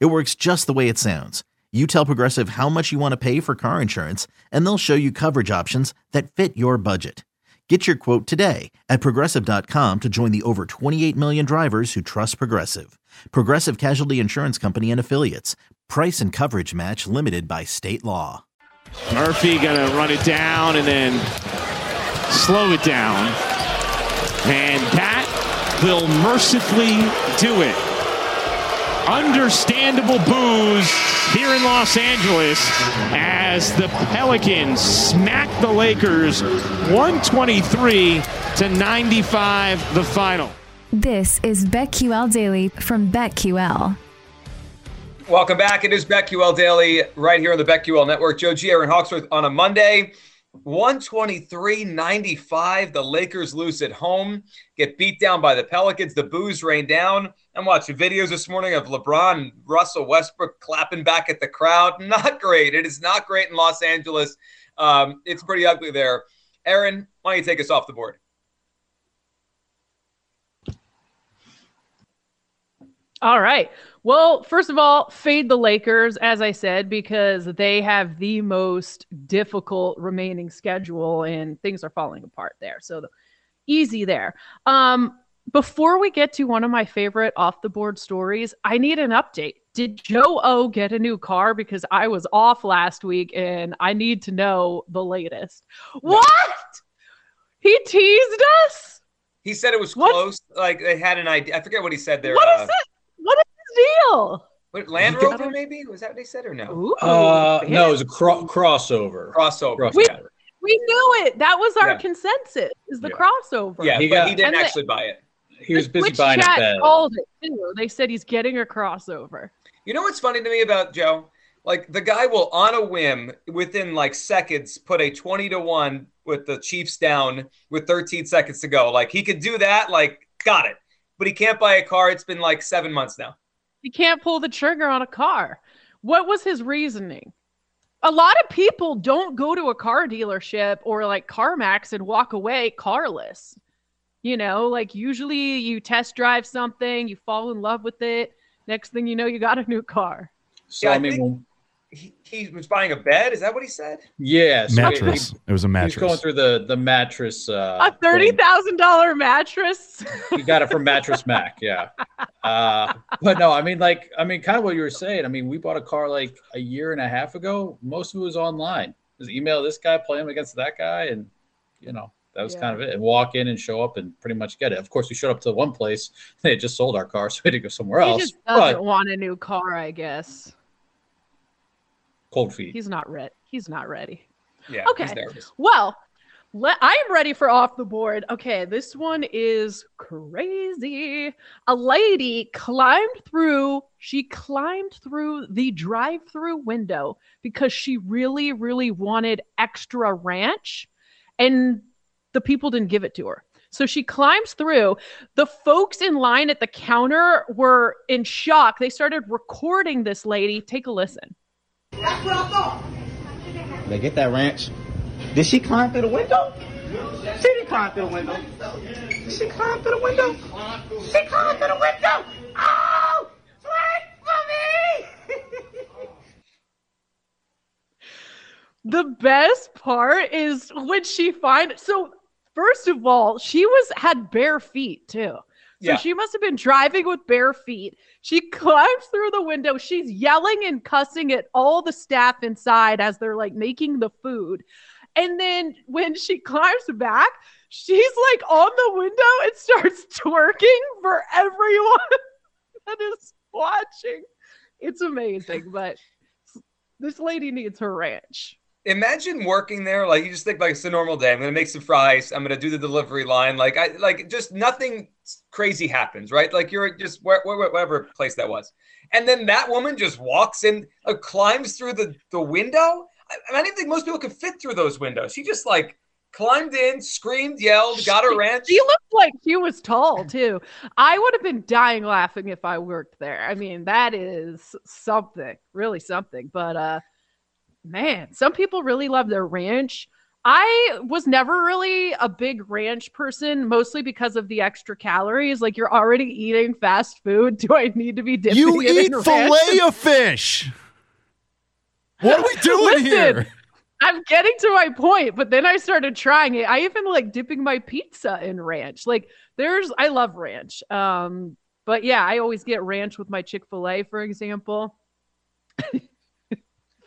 It works just the way it sounds. You tell Progressive how much you want to pay for car insurance, and they'll show you coverage options that fit your budget. Get your quote today at progressive.com to join the over 28 million drivers who trust Progressive. Progressive Casualty Insurance Company and Affiliates. Price and coverage match limited by state law. Murphy going to run it down and then slow it down. And that will mercifully do it understandable boos here in Los Angeles as the Pelicans smack the Lakers 123 to 95 the final. This is BetQL Daily from BetQL. Welcome back. It is BetQL Daily right here on the BetQL Network. Joe G. Aaron Hawksworth on a Monday. 123-95. The Lakers lose at home, get beat down by the Pelicans. The boos rain down. I'm watching videos this morning of LeBron and Russell Westbrook clapping back at the crowd. Not great. It is not great in Los Angeles. Um, it's pretty ugly there. Aaron, why don't you take us off the board? All right. Well, first of all, fade the Lakers, as I said, because they have the most difficult remaining schedule and things are falling apart there. So the, easy there. Um, before we get to one of my favorite off the board stories, I need an update. Did Joe O get a new car? Because I was off last week and I need to know the latest. What? He teased us? He said it was what? close. Like they had an idea. I forget what he said there. What uh, is it? What is? What, Land Rover, maybe? Was that what they said or no? Ooh, uh, no, it was a cro- crossover. Crossover. We, we knew it. That was our yeah. consensus. Is the yeah. crossover? Yeah, he but got, he didn't actually the, buy it. He was busy buying chat a bed. Called it too. They said he's getting a crossover. You know what's funny to me about Joe? Like the guy will, on a whim, within like seconds, put a twenty to one with the Chiefs down with 13 seconds to go. Like he could do that. Like got it but he can't buy a car. It's been like seven months now. He can't pull the trigger on a car. What was his reasoning? A lot of people don't go to a car dealership or like CarMax and walk away carless. You know, like usually you test drive something, you fall in love with it. Next thing you know, you got a new car. So yeah, I mean, he, he was buying a bed. Is that what he said? Yes, yeah, mattress. He, it was a mattress. He's going through the the mattress. Uh, a thirty thousand dollar mattress. he got it from Mattress Mack. Yeah, uh, but no, I mean, like, I mean, kind of what you were saying. I mean, we bought a car like a year and a half ago. Most of it was online. Just email this guy, play him against that guy, and you know that was yeah. kind of it. And walk in and show up and pretty much get it. Of course, we showed up to one place. They had just sold our car, so we had to go somewhere he else. He just doesn't but, want a new car, I guess cold feet. He's not ready. He's not ready. Yeah. Okay. Well, let, I am ready for off the board. Okay, this one is crazy. A lady climbed through, she climbed through the drive through window because she really, really wanted extra ranch and the people didn't give it to her. So she climbs through. The folks in line at the counter were in shock. They started recording this lady. Take a listen. That's what I thought. They get that ranch. Did she climb through the window? She didn't climb through the window. Did she climb through the window? She climbed through the window. Oh, wait for me. the best part is when she find so first of all, she was had bare feet too. So yeah. she must have been driving with bare feet. She climbs through the window. She's yelling and cussing at all the staff inside as they're like making the food. And then when she climbs back, she's like on the window and starts twerking for everyone that is watching. It's amazing, but this lady needs her ranch. Imagine working there. Like you just think like it's a normal day. I'm gonna make some fries. I'm gonna do the delivery line. Like I like just nothing crazy happens, right? Like you're just where, where, whatever place that was, and then that woman just walks in, uh, climbs through the the window. I, I don't even think most people could fit through those windows. She just like climbed in, screamed, yelled, got a ranch. She looked like she was tall too. I would have been dying laughing if I worked there. I mean, that is something, really something. But uh man, some people really love their ranch. I was never really a big ranch person, mostly because of the extra calories. Like you're already eating fast food. Do I need to be dipping You eat fillet of fish. What are we doing Listen, here? I'm getting to my point, but then I started trying it. I even like dipping my pizza in ranch. Like there's I love ranch. Um but yeah, I always get ranch with my Chick-fil-A, for example.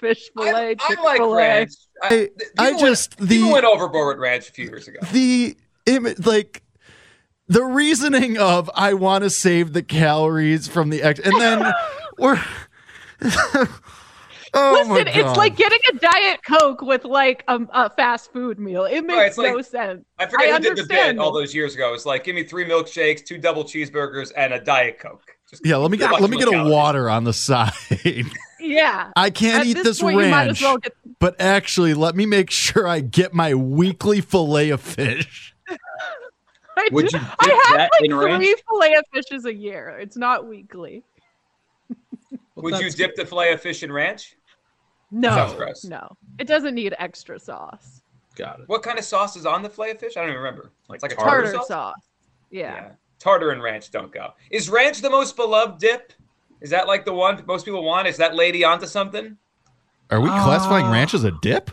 Fish fillet, I, I like ranch. I- th- I just- went, the- people went overboard with ranch a few years ago. the im- like the reasoning of I want to save the calories from the ex, and then we're. oh my Listen, it's like getting a diet coke with like a, a fast food meal. It makes Right, no like- sense. I forget I who did the understand bit all those years ago. It's like, give me three milkshakes, two double cheeseburgers, and a diet coke. Just yeah, let me get let me my get a water on the side. Yeah. I can't At eat this this point, you might as ranch, well get but actually, let me make sure I get my weekly fillet of fish. I, Would do- you I have that like in ranch? three fillet of fishes a year. It's not weekly. Would you that's dip the fillet of fish in ranch? No, no, it doesn't need extra sauce. Got it. What kind of sauce is on the fillet of fish? I don't even remember. Like it's like a tartar tartar, Tartar sauce. sauce. Yeah. Tartar and ranch don't go. Is ranch the most beloved dip? Is that like the one most people want? Is that lady onto something? Are we classifying Uh, ranch as a dip?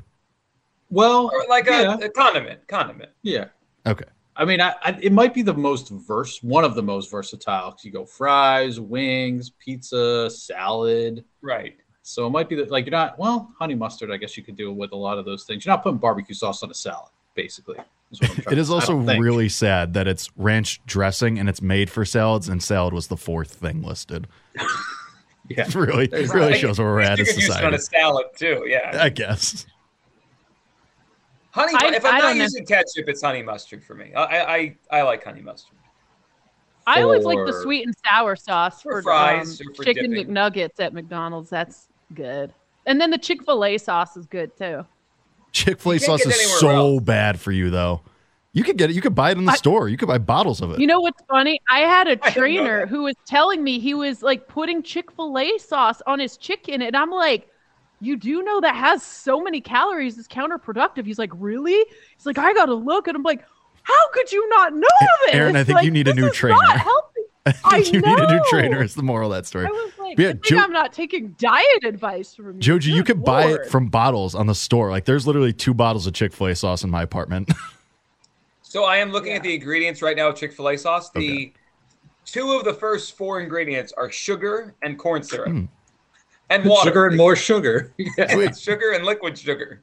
Well, Or like a, yeah, a condiment? Condiment. yeah. Okay. I mean, I, I, it might be the most verse, one of the most versatile. 'cause you go fries, wings, pizza, salad. Right. So it might be that, like, you're not, well, honey mustard, I guess you could do it with a lot of those things. You're not putting barbecue sauce on a salad, basically. is what I'm trying It to is say. I also really sad that it's ranch dressing and it's made for salads, and salad was the fourth thing listed. yeah. It really, There's- really shows where we're at You as could use on a salad too. Yeah. I guess. Honey. I- if I'm I not don't know. using ketchup, it's honey mustard for me. I I, I, I like honey mustard. I always like the sweet and sour sauce For for, fries um, for chicken dipping. McNuggets at McDonald's. That's good. And then the Chick Fil A sauce is good too. Chick Fil A sauce is so else. bad for you, though. You could get it. You could buy it in the I- store. You could buy bottles of it. You know what's funny? I had a trainer who was telling me he was like putting Chick Fil A sauce on his chicken, and I'm like, "You do know that has so many calories? It's counterproductive." He's like, "Really?" He's like, "I gotta look," and I'm like, "How could you not know this?" Aaron, I think Like, you need a new trainer. Not healthy. I think I you need a new trainer. Is the moral of that story. I was like, Yeah, I think Jo- I'm not taking diet advice from you. Joji, you Good could buy it from bottles on the store. Like, there's literally two bottles of Chick Fil A sauce in my apartment. So I am looking at the ingredients right now of Chick Fil A sauce. The Okay. two of the first four ingredients are sugar and corn syrup, Hmm. and water. Sugar and more sugar. Yeah. Wait, sugar and liquid sugar.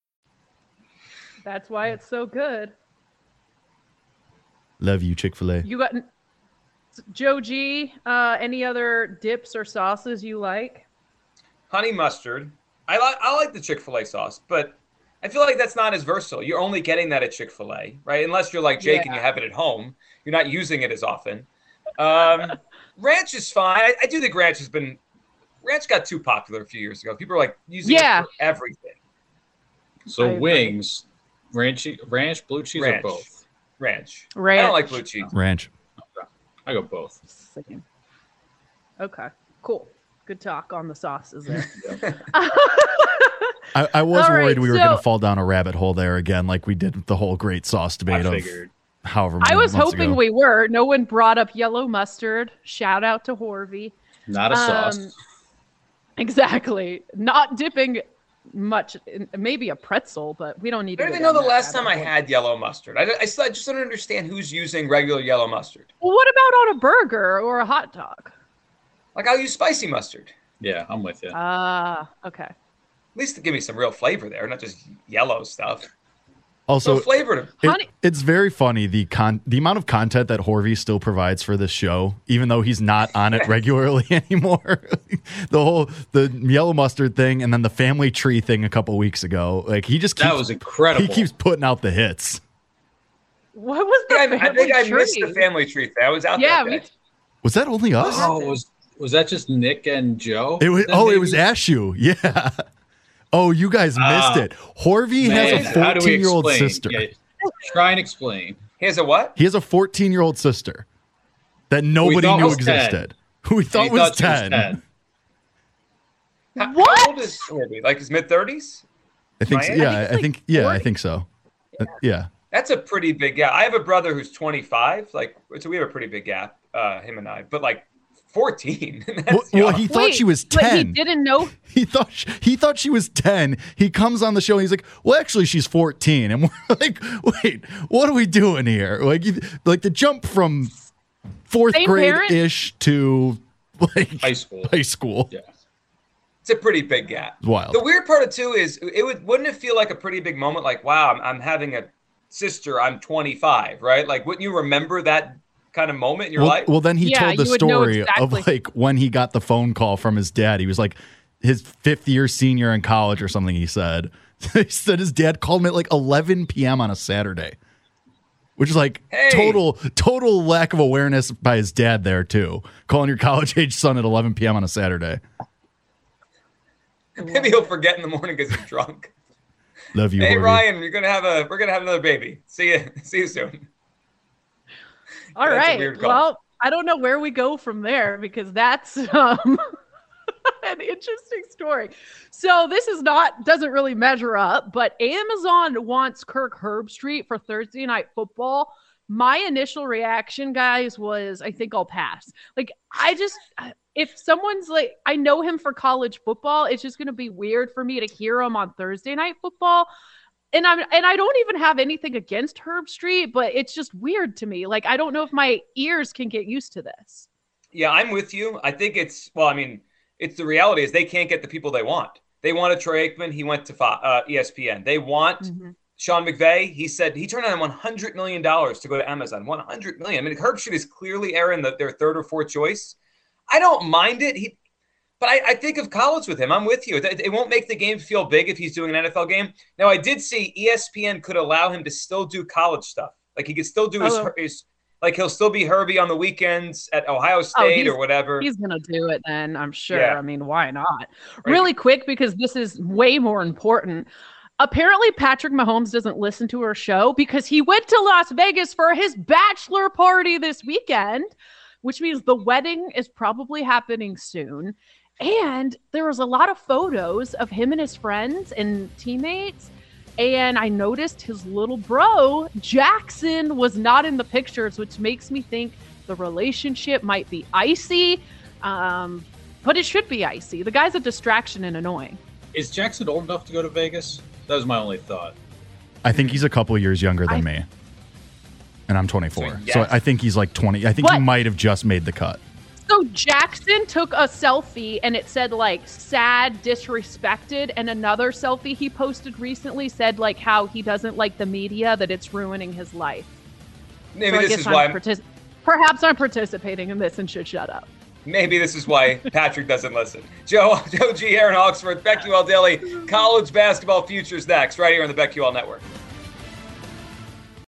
That's why it's so good. Love you, Chick Fil A. You got Joe G. Uh, any other dips or sauces you like? honey mustard. I like I like the Chick Fil A sauce, but I feel like that's not as versatile. You're only getting that at Chick Fil A, right? Unless you're like Jake and you have it at home, you're not using it as often. Um, ranch is fine. I, I do think ranch has been ranch got too popular a few years ago. People are like using Yeah. it for everything. So I agree. wings, ranch, ranch, blue cheese, Ranch. or both. Ranch. Ranch. I don't like blue cheese. Ranch. I go both. Second. Okay, cool. Good talk on the sauces there. I, I was All right, worried we were going to fall down a rabbit hole there again, like we did with the whole great sauce debate I of figured. however I was hoping ago. we were. No one brought up yellow mustard. Shout out to Horvey. Not a sauce. Um, Exactly. Not dipping much, maybe a pretzel, but we don't need. I don't even know the last time I had yellow mustard. I, I, still, I just don't understand who's using regular yellow mustard. Well, what about on a burger or a hot dog? Like I'll use spicy mustard. Yeah, I'm with you. Ah, okay. At least give me some real flavor there, not just yellow stuff. Also, So flavor to It- Honey- it's very funny the con the amount of content that Horvey still provides for this show, even though he's not on it regularly anymore. the whole the yellow mustard thing, and then the family tree thing a couple weeks ago. Like he just keeps, that was incredible. he keeps putting out the hits. What was the I, family I think I tree? missed the family tree thing. I was out Yeah, that me Was that only us? Oh, was was that just Nick and Joe? It was. Then Oh, it was Ashu. Yeah. Oh, you guys missed Ah, it. Horvey Man, has a how do we 14 year old sister. Yeah, try and explain. He has a what? He has a 14 year old sister that nobody knew was 10. existed. Who we thought He was thought she 10. 10. How, What? How old is Horby? Like his mid thirties? I think. So, yeah, I I think think. it's like yeah, I think so. Uh, yeah. That's a pretty big gap. I have a brother who's 25. Like, so we have a pretty big gap, uh, him and I. But like 14. Well, well, he thought Wait, she was But he 10. didn't know. He thought she, he thought she was 10. He comes on the show and he's like, "Well, actually she's 14." And we're like, "Wait, what are we doing here?" Like you- like the jump from 4th Same grade parent? ish to like High school. high school. Yeah. It's a pretty big gap. It's wild. The weird part of too is it would wouldn't it feel like a pretty big moment? Like, wow, I'm, I'm having a sister. I'm 25, right? Like, wouldn't you remember that kind of moment in your well, life? well, then he Yeah, told the you would know story of like when he got the phone call from his dad. He was like his fifth year senior in college or something. He said he said his dad called him at like 11 p.m. on a Saturday, which is like Hey. total total lack of awareness by his dad there too. Calling your college age son at 11 p.m. on a Saturday. Maybe he'll forget in the morning because he's drunk. Love you, hey Horvey. Ryan, you're gonna have a we're gonna have another baby. See you see you soon. All right. Well, I don't know where we go from there because that's um, an interesting story. So this is not doesn't really measure up, but Amazon wants Kirk Herbstreit for Thursday night football. My initial reaction, guys, was I think I'll pass. Like I just if someone's like I know him for college football, it's just going to be weird for me to hear him on Thursday night football and I'm and I don't even have anything against Herbstreit, but it's just weird to me. Like I don't know if my ears can get used to this. Yeah, I'm with you. I think it's well. I mean, it's the reality is they can't get the people they want. They wanted Troy Aikman. He went to uh, ESPN. They want Mhm. Sean McVay. He said he turned down 100 million dollars to go to Amazon. 100 million. I mean, Herbstreit is clearly Aaron the, their third or fourth choice. I don't mind it. He, but I, I think of college with him. I'm with you. It, it won't make the game feel big if he's doing an NFL game. Now, I did see ESPN could allow him to still do college stuff. Like he could still do his, Oh. his like he'll still be Herbie on the weekends at Ohio oh, State Oh, or whatever. He's gonna do it then, I'm sure. Yeah. I mean, why not? Right. Really quick because this is way more important. Apparently, Patrick Mahomes doesn't listen to our show because he went to Las Vegas for his bachelor party this weekend, which means the wedding is probably happening soon. And there was a lot of photos of him and his friends and teammates. And I noticed his little bro, Jackson, was not in the pictures, which makes me think the relationship might be icy. Um, but it should be icy. The guy's a distraction and annoying. Is Jackson old enough to go to Vegas? That was my only thought. I think he's a couple years younger than I- me. And I'm 24. So, So. I think he's like 20. I think he might have just made the cut. So Jackson took a selfie and it said like sad, disrespected, and another selfie he posted recently said like how he doesn't like the media that it's ruining his life. Maybe So this is I'm why. partic- perhaps I'm participating in this and should shut up. Maybe this is why Patrick doesn't listen. Joe, Joe G. Aaron Oxford, BetQL Daily, college basketball futures next, right here on the BetQL Network.